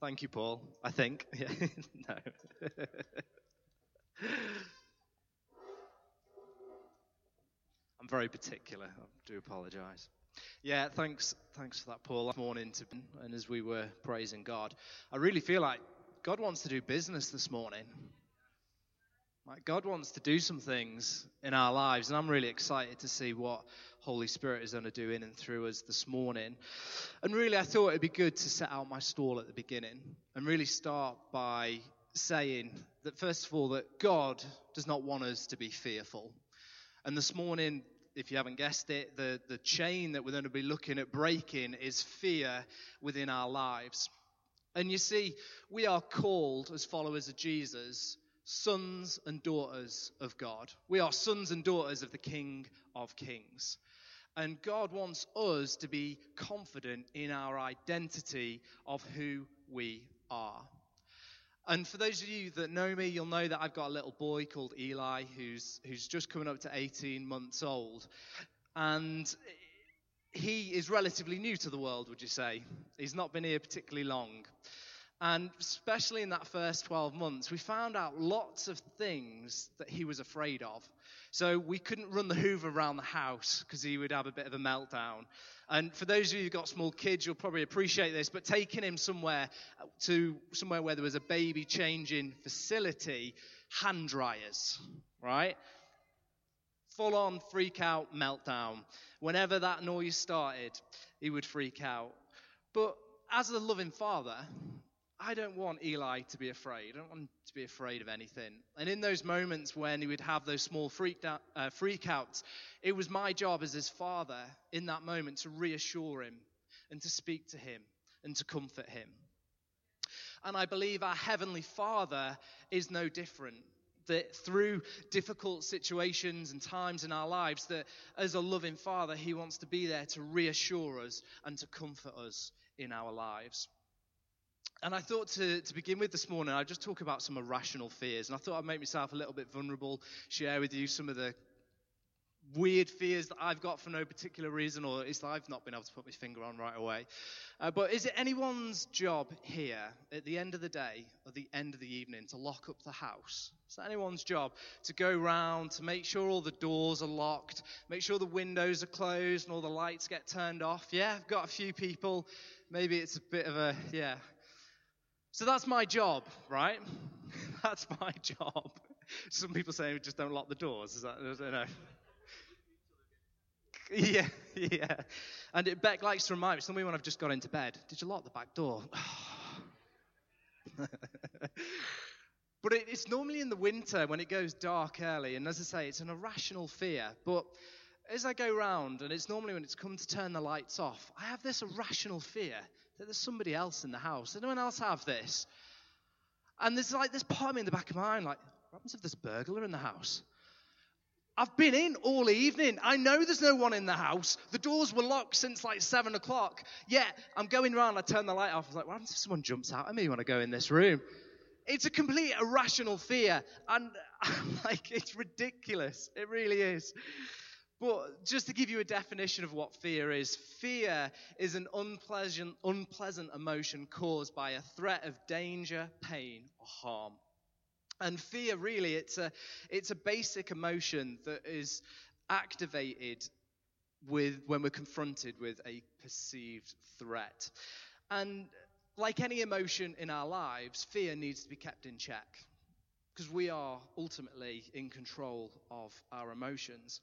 Thank you, Paul. I think. No. I'm very particular. I do apologize. Yeah, thanks, thanks for that, Paul. This morning, to, and as we were praising God, I really feel like God wants to do business this morning. God wants to do some things in our lives, and I'm really excited to see what Holy Spirit is going to do in and through us this morning. And really, I thought it'd be good to set out my stall at the beginning and really start by saying that, first of all, that God does not want us to be fearful. And this morning, if you haven't guessed it, the, the chain that we're going to be looking at breaking is fear within our lives. And you see, we are called as followers of Jesus sons and daughters of God. We are sons and daughters of the King of Kings. And God wants us to be confident in our identity of who we are. And for those of you that know me, you'll know that I've got a little boy called Eli who's, who's just coming up to 18 months old. And he is relatively new to the world, would you say? He's not been here particularly long. And especially in that first 12 months, we found out lots of things that he was afraid of. So we couldn't run the Hoover around the house because he would have a bit of a meltdown. And for those of you who've got small kids, you'll probably appreciate this, but taking him somewhere to somewhere where there was a baby changing facility, hand dryers, right? Full on freak out meltdown. Whenever that noise started, he would freak out. But as a loving father, I don't want Eli to be afraid. I don't want him to be afraid of anything. And in those moments when he would have those small freak out, uh, freakouts, it was my job as his father in that moment to reassure him and to speak to him and to comfort him. And I believe our Heavenly Father is no different. That through difficult situations and times in our lives, that as a loving Father, He wants to be there to reassure us and to comfort us in our lives. And I thought to, to begin with this morning, I'd just talk about some irrational fears. And I thought I'd make myself a little bit vulnerable, share with you some of the weird fears that I've got for no particular reason, or at least I've not been able to put my finger on right away. Uh, but is it anyone's job here at the end of the day, or the end of the evening, to lock up the house? Is that anyone's job to go round, to make sure all the doors are locked, make sure the windows are closed and all the lights get turned off? Yeah, I've got a few people. Maybe it's a bit of a, yeah, so that's my job, right? that's my job. Some people say just don't lock the doors. Is that, I don't know. Yeah, yeah. And it, Beck likes to remind me, some when I've just got into bed, did you lock the back door? but it, it's normally in the winter when it goes dark early, and as I say, it's an irrational fear. But as I go round, and it's normally when it's come to turn the lights off, I have this irrational fear that there's somebody else in the house. Does anyone else have this? And there's like this part of me in the back of my mind, like, what happens if there's a burglar in the house? I've been in all evening. I know there's no one in the house. The doors were locked since like seven o'clock. Yet I'm going around, I turn the light off. I was like, what happens if someone jumps out at me when I go in this room? It's a complete irrational fear. And I'm like, it's ridiculous. It really is. But just to give you a definition of what fear is, fear is an unpleasant, unpleasant emotion caused by a threat of danger, pain, or harm. And fear, really, it's a, it's a basic emotion that is activated with, when we're confronted with a perceived threat. And like any emotion in our lives, fear needs to be kept in check because we are ultimately in control of our emotions.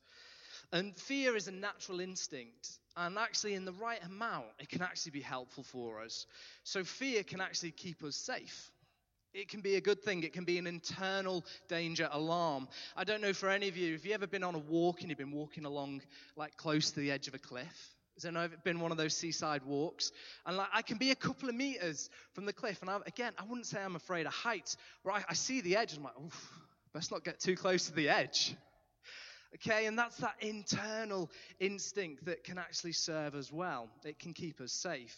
And fear is a natural instinct. And actually, in the right amount, it can actually be helpful for us. So, fear can actually keep us safe. It can be a good thing. It can be an internal danger alarm. I don't know for any of you, have you ever been on a walk and you've been walking along like close to the edge of a cliff? Has anyone ever been one of those seaside walks? And like I can be a couple of meters from the cliff. And I, again, I wouldn't say I'm afraid of heights, but I, I see the edge and I'm like, best not get too close to the edge. Okay, and that's that internal instinct that can actually serve us well. It can keep us safe.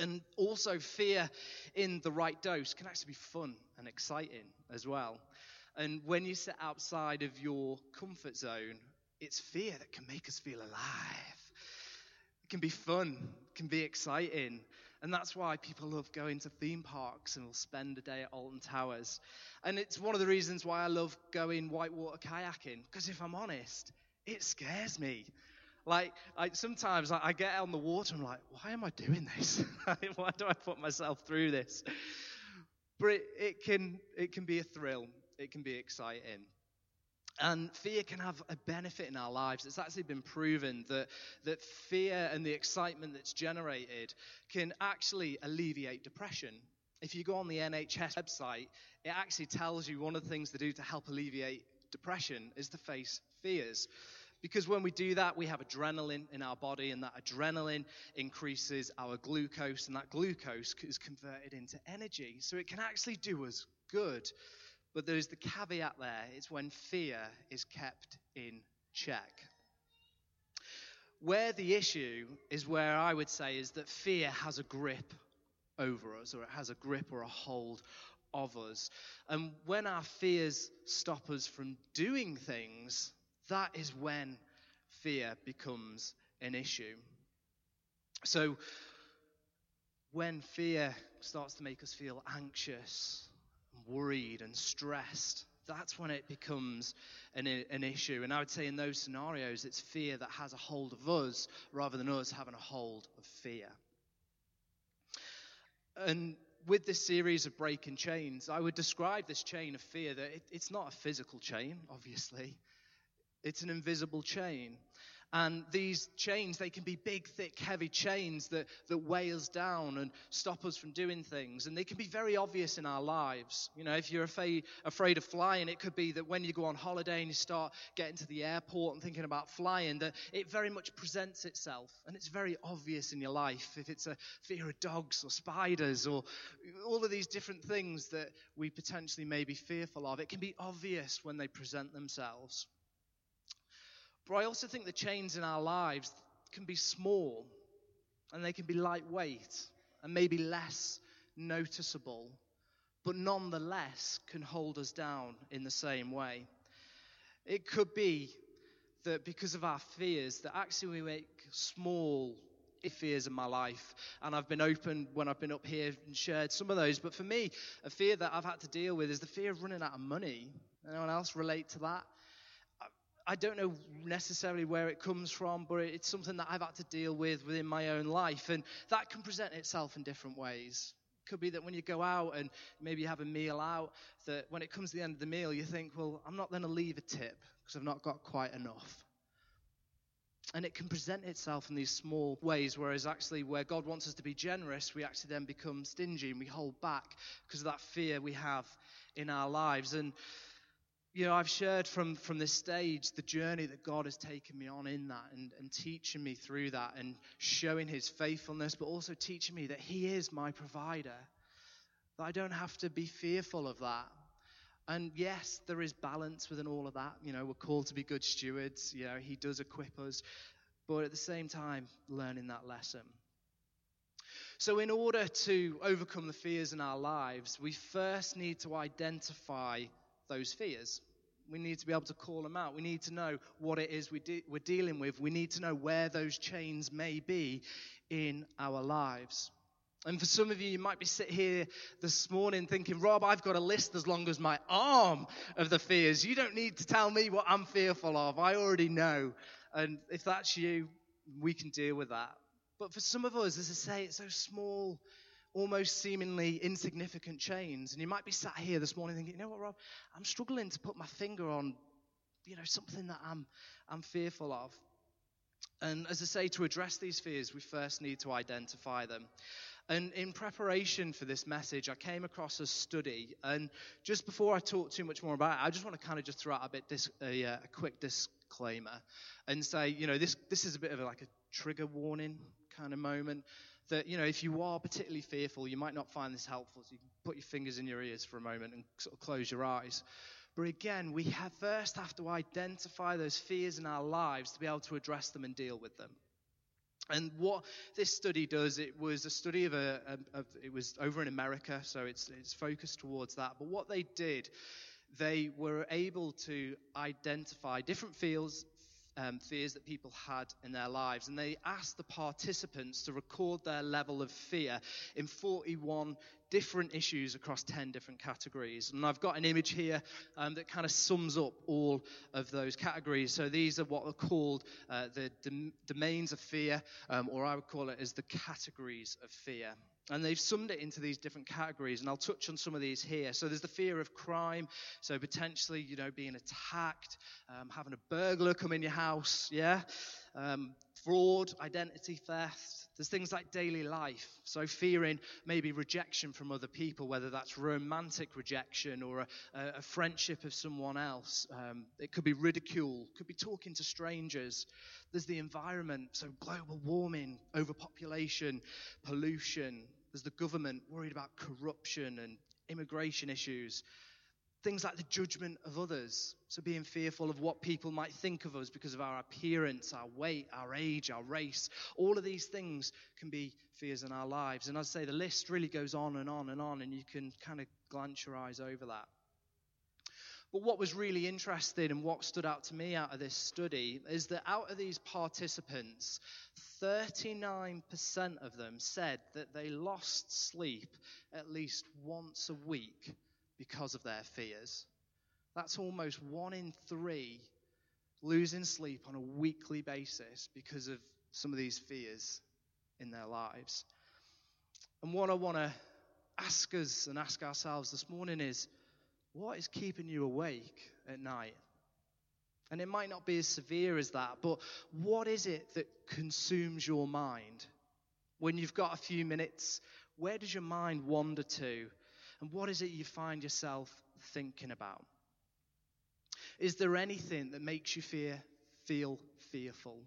And also, fear in the right dose can actually be fun and exciting as well. And when you sit outside of your comfort zone, it's fear that can make us feel alive. It can be fun, it can be exciting. And that's why people love going to theme parks and will spend a day at Alton Towers. And it's one of the reasons why I love going whitewater kayaking, because if I'm honest, it scares me. Like, I, sometimes I, get on the water and I'm like, why am I doing this? why do I put myself through this? But it, it, can, it can be a thrill, it can be exciting. And fear can have a benefit in our lives. It's actually been proven that, that fear and the excitement that's generated can actually alleviate depression. If you go on the NHS website, it actually tells you one of the things to do to help alleviate depression is to face fears. Because when we do that, we have adrenaline in our body, and that adrenaline increases our glucose, and that glucose is converted into energy. So it can actually do us good. But there's the caveat there it's when fear is kept in check. Where the issue is where I would say is that fear has a grip over us, or it has a grip or a hold of us. And when our fears stop us from doing things, that is when fear becomes an issue. So, when fear starts to make us feel anxious, worried and stressed, that's when it becomes an, an issue. And I would say in those scenarios, it's fear that has a hold of us rather than us having a hold of fear. And with this series of breaking chains, I would describe this chain of fear that it, it's not a physical chain, obviously, it's an invisible chain. And these chains, they can be big, thick, heavy chains that, that weigh us down and stop us from doing things. And they can be very obvious in our lives. You know, if you're afraid, afraid of flying, it could be that when you go on holiday and you start getting to the airport and thinking about flying, that it very much presents itself. And it's very obvious in your life. If it's a fear of dogs or spiders or all of these different things that we potentially may be fearful of, it can be obvious when they present themselves. But I also think the chains in our lives can be small and they can be lightweight and maybe less noticeable, but nonetheless can hold us down in the same way. It could be that because of our fears, that actually we make small fears in my life. And I've been open when I've been up here and shared some of those. But for me, a fear that I've had to deal with is the fear of running out of money. Anyone else relate to that? I don't know necessarily where it comes from, but it's something that I've had to deal with within my own life. And that can present itself in different ways. It could be that when you go out and maybe you have a meal out, that when it comes to the end of the meal, you think, well, I'm not going to leave a tip because I've not got quite enough. And it can present itself in these small ways, whereas actually, where God wants us to be generous, we actually then become stingy and we hold back because of that fear we have in our lives. And you know, I've shared from, from this stage the journey that God has taken me on in that and, and teaching me through that and showing his faithfulness, but also teaching me that he is my provider, that I don't have to be fearful of that. And yes, there is balance within all of that. You know, we're called to be good stewards. You know, he does equip us, but at the same time, learning that lesson. So, in order to overcome the fears in our lives, we first need to identify those fears. We need to be able to call them out. We need to know what it is we de- we're dealing with. We need to know where those chains may be in our lives. And for some of you, you might be sitting here this morning thinking, Rob, I've got a list as long as my arm of the fears. You don't need to tell me what I'm fearful of. I already know. And if that's you, we can deal with that. But for some of us, as I say, it's so small almost seemingly insignificant chains. And you might be sat here this morning thinking, you know what, Rob, I'm struggling to put my finger on, you know, something that I'm, I'm fearful of. And as I say, to address these fears, we first need to identify them. And in preparation for this message, I came across a study. And just before I talk too much more about it, I just want to kind of just throw out a bit dis- a, uh, a quick disclaimer and say, you know, this this is a bit of a, like a trigger warning kind of moment that, you know, if you are particularly fearful, you might not find this helpful. So you can put your fingers in your ears for a moment and sort of close your eyes. But again, we have first have to identify those fears in our lives to be able to address them and deal with them. And what this study does, it was a study of a, a, it was over in America, so it's it's focused towards that. But what they did, they were able to identify different feels, um, fears that people had in their lives. And they asked the participants to record their level of fear in 41 different issues across 10 different categories. And I've got an image here um, that kind of sums up all of those categories. So these are what are called uh, the dom- domains of fear, um, or I would call it as the categories of fear. And they've summed it into these different categories, and I'll touch on some of these here. So there's the fear of crime, so potentially, you know, being attacked, um, having a burglar come in your house, yeah, um, fraud, identity theft. There's things like daily life, so fearing maybe rejection from other people, whether that's romantic rejection or a, a friendship of someone else. Um, it could be ridicule, could be talking to strangers. There's the environment, so global warming, overpopulation, pollution, there's the government worried about corruption and immigration issues. Things like the judgment of others. So, being fearful of what people might think of us because of our appearance, our weight, our age, our race. All of these things can be fears in our lives. And as I say, the list really goes on and on and on, and you can kind of glance your eyes over that. But what was really interesting and what stood out to me out of this study is that out of these participants, 39% of them said that they lost sleep at least once a week because of their fears. That's almost one in three losing sleep on a weekly basis because of some of these fears in their lives. And what I want to ask us and ask ourselves this morning is what is keeping you awake at night? And it might not be as severe as that, but what is it that consumes your mind? When you've got a few minutes, where does your mind wander to? And what is it you find yourself thinking about? Is there anything that makes you fear, feel fearful,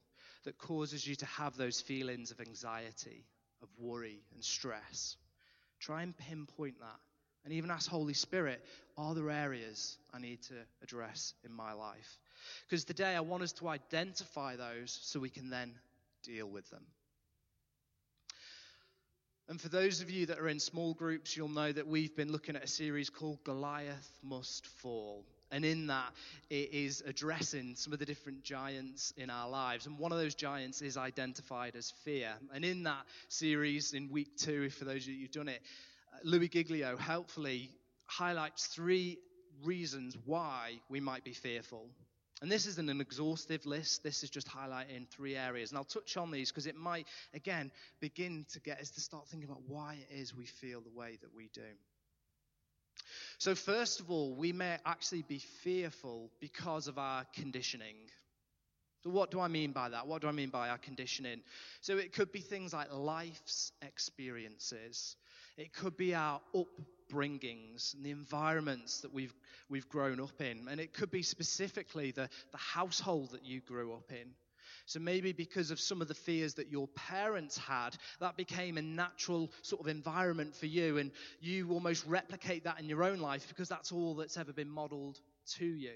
that causes you to have those feelings of anxiety, of worry, and stress? Try and pinpoint that. And even ask Holy Spirit, are there areas I need to address in my life? Because today I want us to identify those so we can then deal with them. And for those of you that are in small groups, you'll know that we've been looking at a series called Goliath Must Fall. And in that, it is addressing some of the different giants in our lives. And one of those giants is identified as fear. And in that series, in week two, for those of you who've done it, Louie Giglio helpfully highlights three reasons why we might be fearful. And this isn't an exhaustive list, this is just highlighting three areas. And I'll touch on these because it might, again, begin to get us to start thinking about why it is we feel the way that we do. So, first of all, we may actually be fearful because of our conditioning. So, what do I mean by that? What do I mean by our conditioning? So, it could be things like life's experiences, it could be our upbringings and the environments that we've, we've grown up in. And it could be specifically the, the household that you grew up in. So maybe because of some of the fears that your parents had, that became a natural sort of environment for you, and you almost replicate that in your own life because that's all that's ever been modeled to you.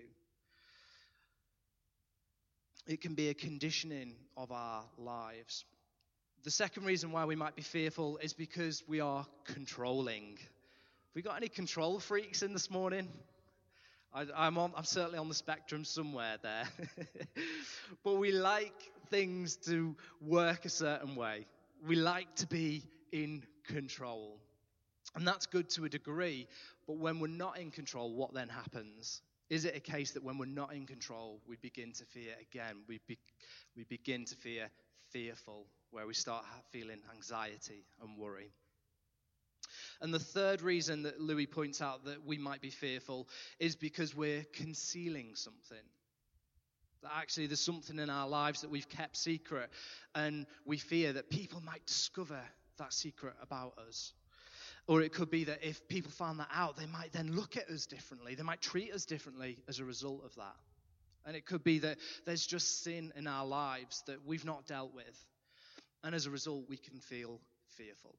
It can be a conditioning of our lives. The second reason why we might be fearful is because we are controlling. Have we got any control freaks in this morning? I, am on, I'm certainly on the spectrum somewhere there. but we like things to work a certain way. We like to be in control. And that's good to a degree. But when we're not in control, what then happens? Is it a case that when we're not in control, we begin to fear again? We, be, we begin to fear fearful where we start feeling anxiety and worry. And the third reason that Louie points out that we might be fearful is because we're concealing something. That actually there's something in our lives that we've kept secret, and we fear that people might discover that secret about us. Or it could be that if people found that out, they might then look at us differently. They might treat us differently as a result of that. And it could be that there's just sin in our lives that we've not dealt with. And as a result, we can feel fearful.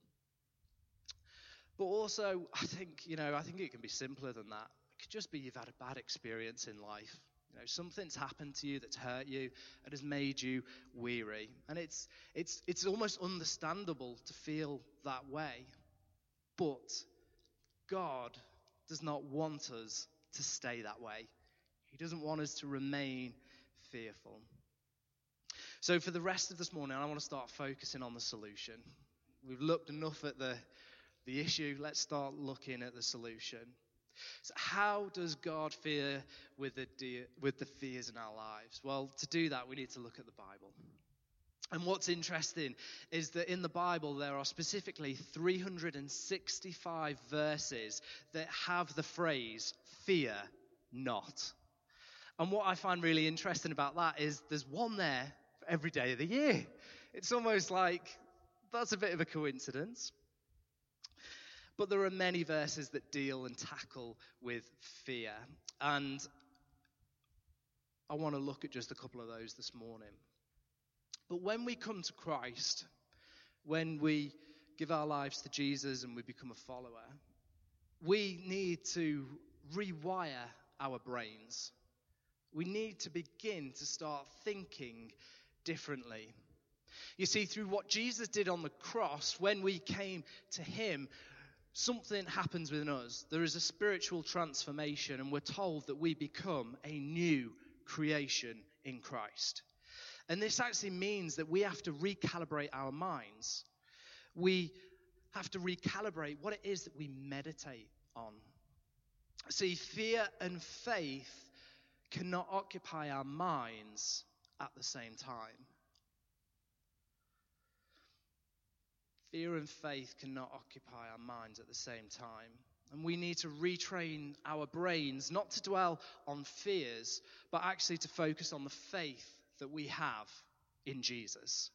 But also, I think, you know, I think it can be simpler than that. It could just be you've had a bad experience in life. You know, something's happened to you that's hurt you and has made you weary. And it's, it's, it's almost understandable to feel that way. But God does not want us to stay that way. He doesn't want us to remain fearful. So, for the rest of this morning, I want to start focusing on the solution. We've looked enough at the, the issue. Let's start looking at the solution. So, how does God fear with the, de- with the fears in our lives? Well, to do that, we need to look at the Bible. And what's interesting is that in the Bible, there are specifically 365 verses that have the phrase, fear not. And what I find really interesting about that is there's one there every day of the year. It's almost like that's a bit of a coincidence. But there are many verses that deal and tackle with fear. And I want to look at just a couple of those this morning. But when we come to Christ, when we give our lives to Jesus and we become a follower, we need to rewire our brains. We need to begin to start thinking differently. You see, through what Jesus did on the cross, when we came to Him, something happens within us. There is a spiritual transformation, and we're told that we become a new creation in Christ. And this actually means that we have to recalibrate our minds. We have to recalibrate what it is that we meditate on. See, fear and faith cannot occupy our minds at the same time. Fear and faith cannot occupy our minds at the same time. And we need to retrain our brains not to dwell on fears, but actually to focus on the faith that we have in Jesus.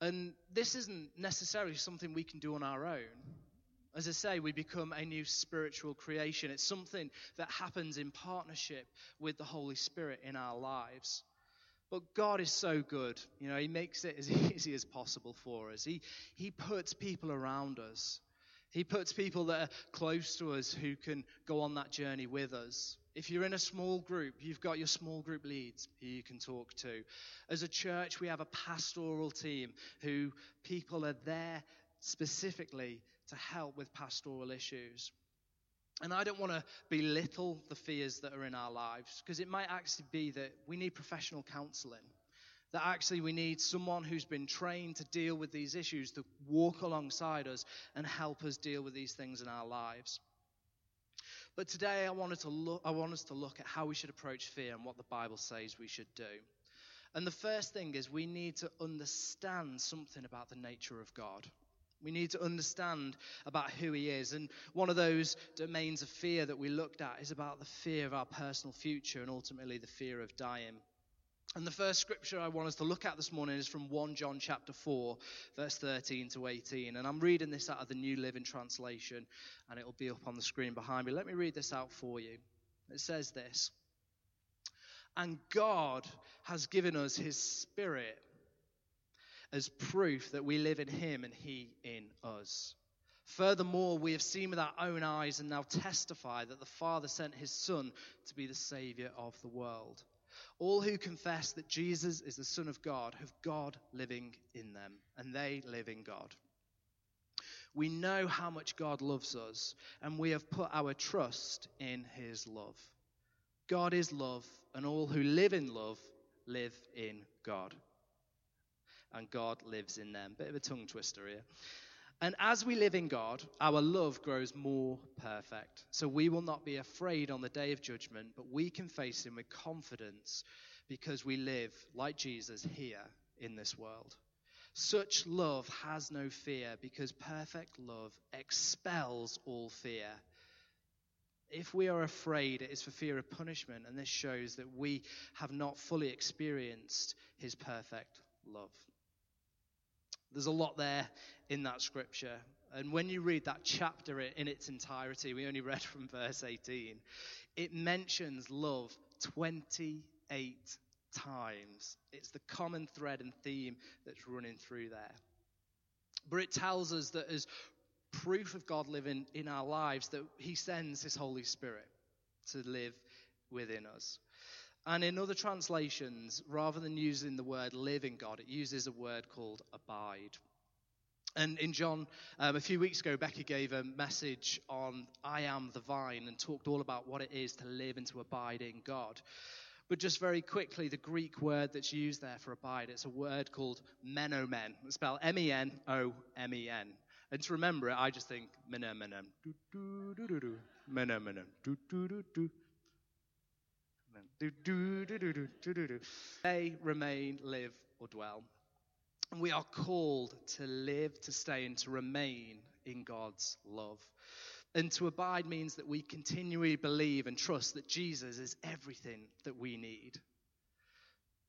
And this isn't necessarily something we can do on our own. As I say, we become a new spiritual creation. It's something that happens in partnership with the Holy Spirit in our lives. But God is so good. You know, He makes it as easy as possible for us. He, he puts people around us. He puts people that are close to us who can go on that journey with us. If you're in a small group, you've got your small group leads who you can talk to. As a church, we have a pastoral team who people are there specifically to help with pastoral issues. And I don't want to belittle the fears that are in our lives because it might actually be that we need professional counseling. That actually we need someone who's been trained to deal with these issues to walk alongside us and help us deal with these things in our lives. But today I wanted to look, I want us to look at how we should approach fear and what the Bible says we should do. And the first thing is we need to understand something about the nature of God. We need to understand about who He is. And one of those domains of fear that we looked at is about the fear of our personal future and ultimately the fear of dying. And the first scripture I want us to look at this morning is from 1 John chapter 4, verse 13 to 18. And I'm reading this out of the New Living Translation, and it will be up on the screen behind me. Let me read this out for you. It says this And God has given us His Spirit as proof that we live in him and he in us. Furthermore, we have seen with our own eyes and now testify that the Father sent his Son to be the Savior of the world. All who confess that Jesus is the Son of God have God living in them, and they live in God. We know how much God loves us, and we have put our trust in his love. God is love, and all who live in love live in God and God lives in them. Bit of a tongue twister here. And as we live in God, our love grows more perfect. So we will not be afraid on the day of judgment, but we can face Him with confidence because we live like Jesus here in this world. Such love has no fear because perfect love expels all fear. If we are afraid, it is for fear of punishment, and this shows that we have not fully experienced His perfect love. There's a lot there in that scripture. And when you read that chapter in its entirety, we only read from verse 18, it mentions love 28 times. It's the common thread and theme that's running through there. But it tells us that as proof of God living in our lives, that He sends His Holy Spirit to live within us. And in other translations, rather than using the word live in God, it uses a word called abide. And in John, um, a few weeks ago, Becky gave a message on I am the vine and talked all about what it is to live and to abide in God. But just very quickly, the Greek word that's used there for abide, it's a word called menomen. It's spelled M E N O M E N. And to remember it, I just think menem, menem, do, do. Do, do, do, do, do, do, do, do. They remain, live, or dwell. And we are called to live, to stay, and to remain in God's love. And to abide means that we continually believe and trust that Jesus is everything that we need.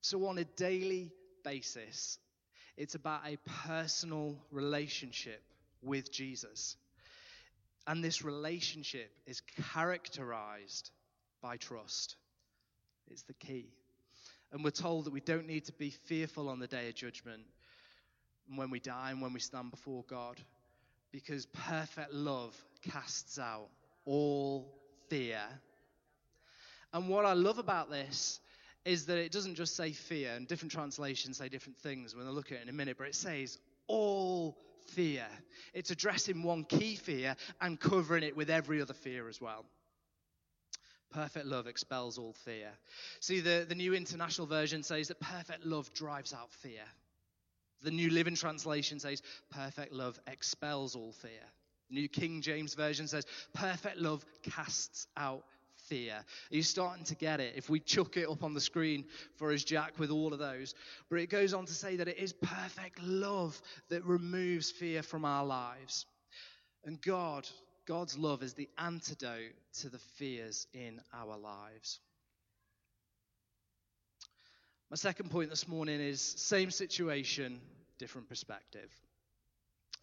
So, on a daily basis, it's about a personal relationship with Jesus. And this relationship is characterized by trust. It's the key. And we're told that we don't need to be fearful on the day of judgment when we die and when we stand before God because perfect love casts out all fear. And what I love about this is that it doesn't just say fear, and different translations say different things when I look at it in a minute, but it says all fear. It's addressing one key fear and covering it with every other fear as well. Perfect love expels all fear. See, the, the New International Version says that perfect love drives out fear. The New Living Translation says, perfect love expels all fear. New King James Version says, perfect love casts out fear. Are you starting to get it? If we chuck it up on the screen for us, Jack, with all of those. But it goes on to say that it is perfect love that removes fear from our lives. And God, God's love is the antidote to the fears in our lives. My second point this morning is same situation, different perspective.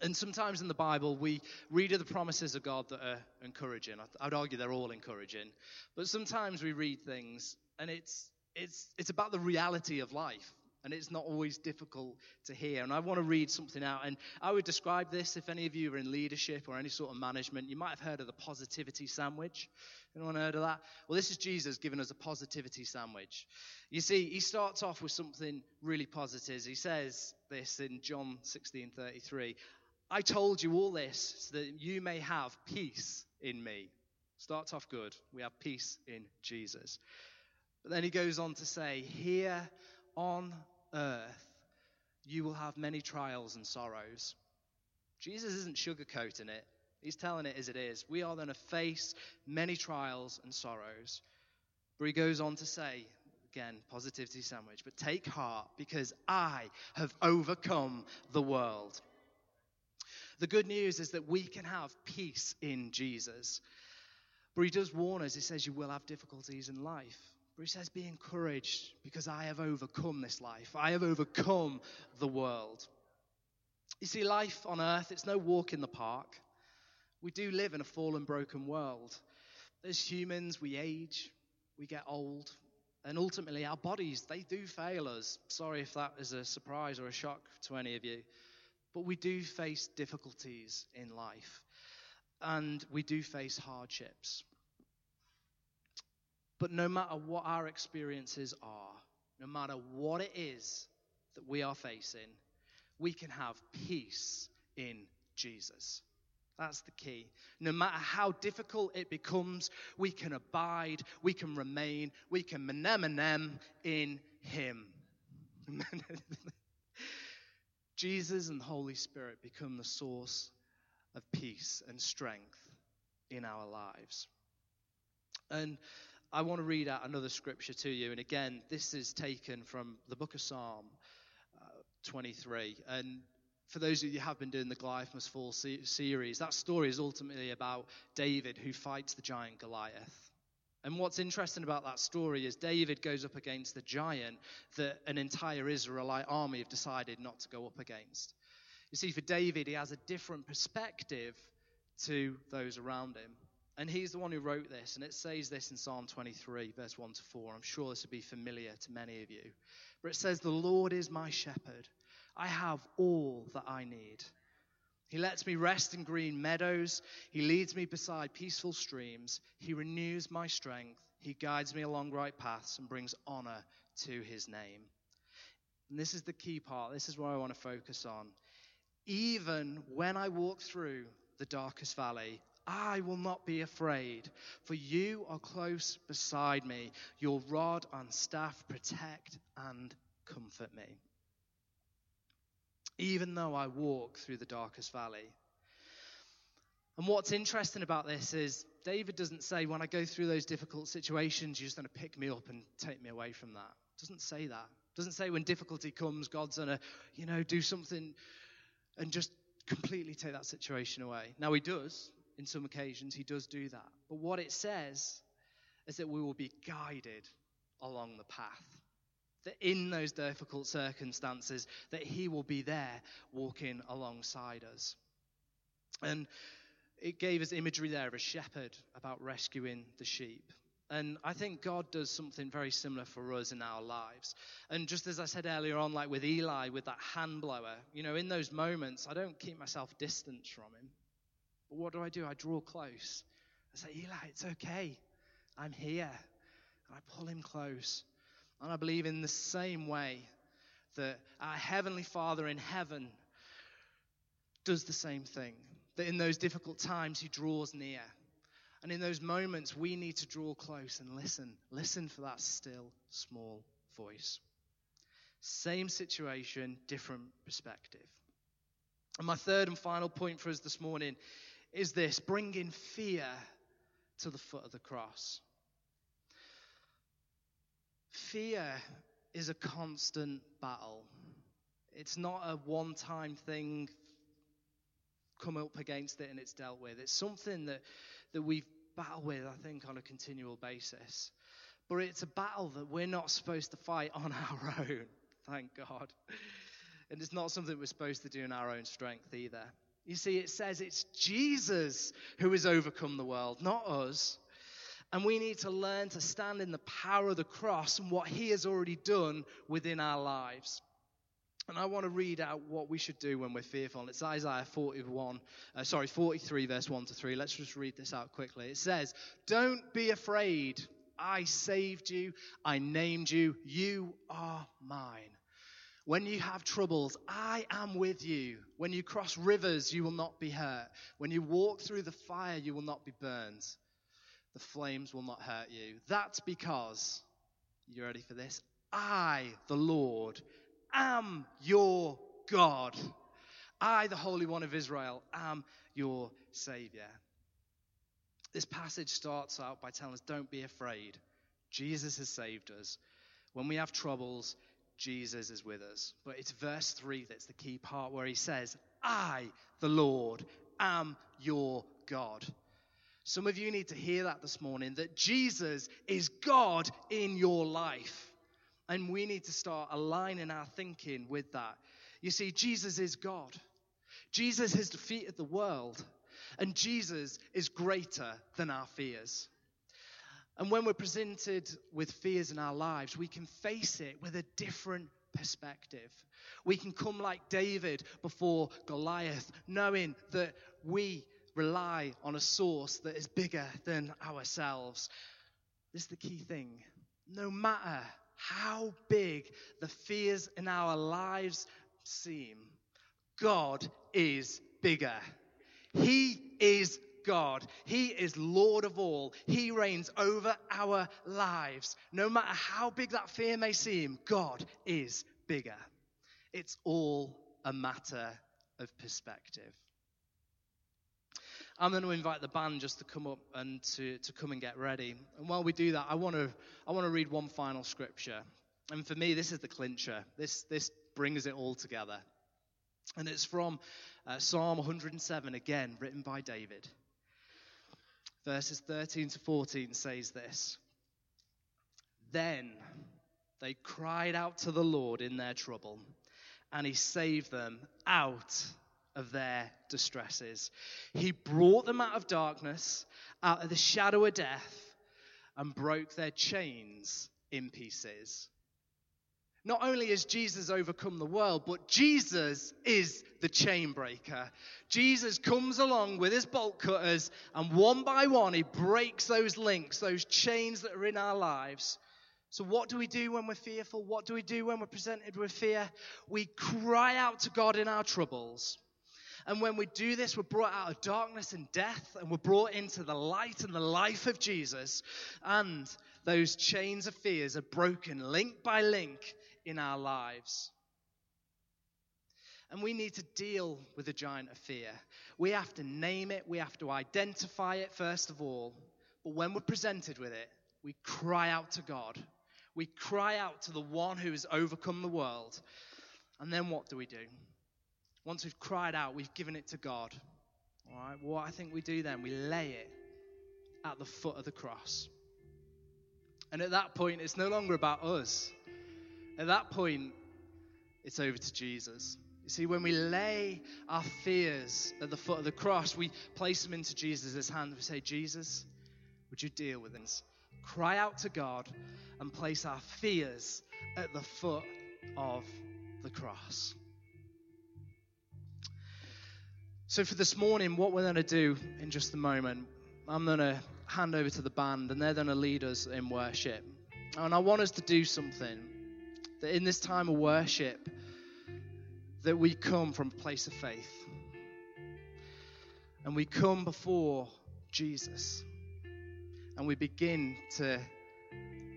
And sometimes in the Bible, we read of the promises of God that are encouraging. I'd argue they're all encouraging. But sometimes we read things and it's, it's, it's about the reality of life. And it's not always difficult to hear. And I want to read something out. And I would describe this if any of you are in leadership or any sort of management. You might have heard of the positivity sandwich. Anyone heard of that? Well, this is Jesus giving us a positivity sandwich. You see, he starts off with something really positive. He says this in John 16 33. I told you all this so that you may have peace in me. Starts off good. We have peace in Jesus. But then he goes on to say, Here on earth, you will have many trials and sorrows. Jesus isn't sugarcoating it, he's telling it as it is. We are going to face many trials and sorrows. But he goes on to say, again, positivity sandwich, but take heart because I have overcome the world. The good news is that we can have peace in Jesus. But he does warn us, he says, You will have difficulties in life. But he says, Be encouraged because I have overcome this life. I have overcome the world. You see, life on earth, it's no walk in the park. We do live in a fallen, broken world. As humans, we age, we get old, and ultimately our bodies, they do fail us. Sorry if that is a surprise or a shock to any of you. But we do face difficulties in life, and we do face hardships. But no matter what our experiences are, no matter what it is that we are facing, we can have peace in Jesus. That's the key. No matter how difficult it becomes, we can abide, we can remain, we can menem in Him. Jesus and the Holy Spirit become the source of peace and strength in our lives. And I want to read out another scripture to you. And again, this is taken from the book of Psalm uh, 23. And for those of you who have been doing the Goliath Must Fall series, that story is ultimately about David who fights the giant Goliath. And what's interesting about that story is David goes up against the giant that an entire Israelite army have decided not to go up against. You see, for David, he has a different perspective to those around him. And he's the one who wrote this, and it says this in Psalm 23, verse 1 to 4. I'm sure this will be familiar to many of you. But it says, The Lord is my shepherd. I have all that I need. He lets me rest in green meadows. He leads me beside peaceful streams. He renews my strength. He guides me along right paths and brings honor to his name. And this is the key part. This is what I want to focus on. Even when I walk through the darkest valley, I will not be afraid, for you are close beside me. Your rod and staff protect and comfort me. Even though I walk through the darkest valley. And what's interesting about this is David doesn't say, when I go through those difficult situations, you're just going to pick me up and take me away from that. Doesn't say that. Doesn't say when difficulty comes, God's going to, you know, do something and just completely take that situation away. Now, he does. In some occasions, he does do that. But what it says is that we will be guided along the path. That in those difficult circumstances, that he will be there walking alongside us. And it gave us imagery there of a shepherd about rescuing the sheep. And I think God does something very similar for us in our lives. And just as I said earlier on, like with Eli, with that hand blower, you know, in those moments, I don't keep myself distant from him. But what do I do? I draw close. I say, Eli, it's okay. I'm here. And I pull him close. And I believe in the same way that our Heavenly Father in heaven does the same thing. That in those difficult times, He draws near. And in those moments, we need to draw close and listen. Listen for that still, small voice. Same situation, different perspective. And my third and final point for us this morning is this bringing fear to the foot of the cross. Fear is a constant battle. It's not a one time thing, come up against it and it's dealt with. It's something that, that we battle with, I think, on a continual basis. But it's a battle that we're not supposed to fight on our own, thank God. And it's not something we're supposed to do in our own strength either. You see, it says it's Jesus who has overcome the world, not us. And we need to learn to stand in the power of the cross and what he has already done within our lives. And I want to read out what we should do when we're fearful. It's Isaiah 41, uh, sorry, 43, verse 1 to 3. Let's just read this out quickly. It says, Don't be afraid. I saved you. I named you. You are mine. When you have troubles, I am with you. When you cross rivers, you will not be hurt. When you walk through the fire, you will not be burned. The flames will not hurt you. That's because, you ready for this? I, the Lord, am your God. I, the Holy One of Israel, am your Savior. This passage starts out by telling us don't be afraid. Jesus has saved us. When we have troubles, Jesus is with us. But it's verse 3 that's the key part where he says, I, the Lord, am your God. Some of you need to hear that this morning that Jesus is God in your life. And we need to start aligning our thinking with that. You see, Jesus is God. Jesus has defeated the world. And Jesus is greater than our fears. And when we're presented with fears in our lives, we can face it with a different perspective. We can come like David before Goliath, knowing that we rely on a source that is bigger than ourselves. This is the key thing. No matter how big the fears in our lives seem, God is bigger. He is God. He is Lord of all. He reigns over our lives. No matter how big that fear may seem, God is bigger. It's all a matter of perspective. I'm going to invite the band just to come up and to, to come and get ready. And while we do that, I want to I want to read one final scripture. And for me, this is the clincher. This this brings it all together. And it's from uh, Psalm 107 again, written by David verses 13 to 14 says this Then they cried out to the Lord in their trouble, and he saved them out of their distresses. He brought them out of darkness, out of the shadow of death, and broke their chains in pieces. Not only has Jesus overcome the world, but Jesus is the chain breaker. Jesus comes along with his bolt cutters, and one by one, he breaks those links, those chains that are in our lives. So, what do we do when we're fearful? What do we do when we're presented with fear? We cry out to God in our troubles. And when we do this, we're brought out of darkness and death, and we're brought into the light and the life of Jesus. And those chains of fears are broken link by link in our lives. And we need to deal with the giant of fear. We have to name it, we have to identify it first of all. But when we're presented with it, we cry out to God. We cry out to the one who has overcome the world. And then what do we do? Once we've cried out, we've given it to God. All right, what I think we do then, we lay it at the foot of the cross. And at that point, it's no longer about us. At that point, it's over to Jesus. You see, when we lay our fears at the foot of the cross, we place them into Jesus' hands. We say, Jesus, would you deal with this? Cry out to God and place our fears at the foot of the cross. So, for this morning, what we're going to do in just a moment, I'm going to hand over to the band and they're going to lead us in worship. And I want us to do something that in this time of worship, that we come from a place of faith. And we come before Jesus. And we begin to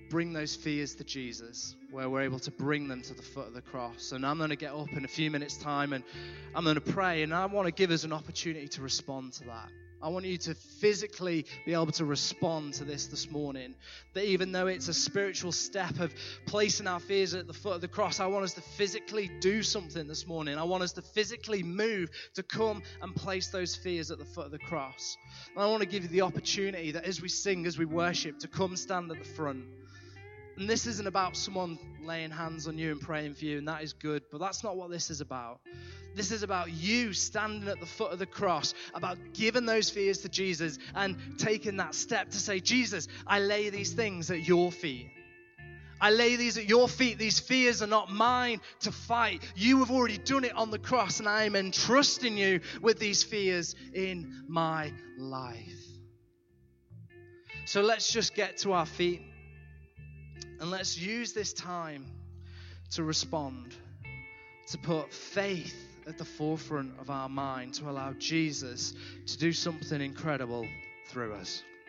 bring those fears to Jesus, where we're able to bring them to the foot of the cross. And I'm going to get up in a few minutes' time and I'm going to pray, and I want to give us an opportunity to respond to that. I want you to physically be able to respond to this this morning. That even though it's a spiritual step of placing our fears at the foot of the cross, I want us to physically do something this morning. I want us to physically move to come and place those fears at the foot of the cross. And I want to give you the opportunity that as we sing, as we worship, to come stand at the front. And this isn't about someone laying hands on you and praying for you, and that is good, but that's not what this is about. This is about you standing at the foot of the cross, about giving those fears to Jesus and taking that step to say, Jesus, I lay these things at your feet. I lay these at your feet. These fears are not mine to fight. You have already done it on the cross, and I am entrusting you with these fears in my life. So let's just get to our feet. And let's use this time to respond, to put faith at the forefront of our mind, to allow Jesus to do something incredible through us.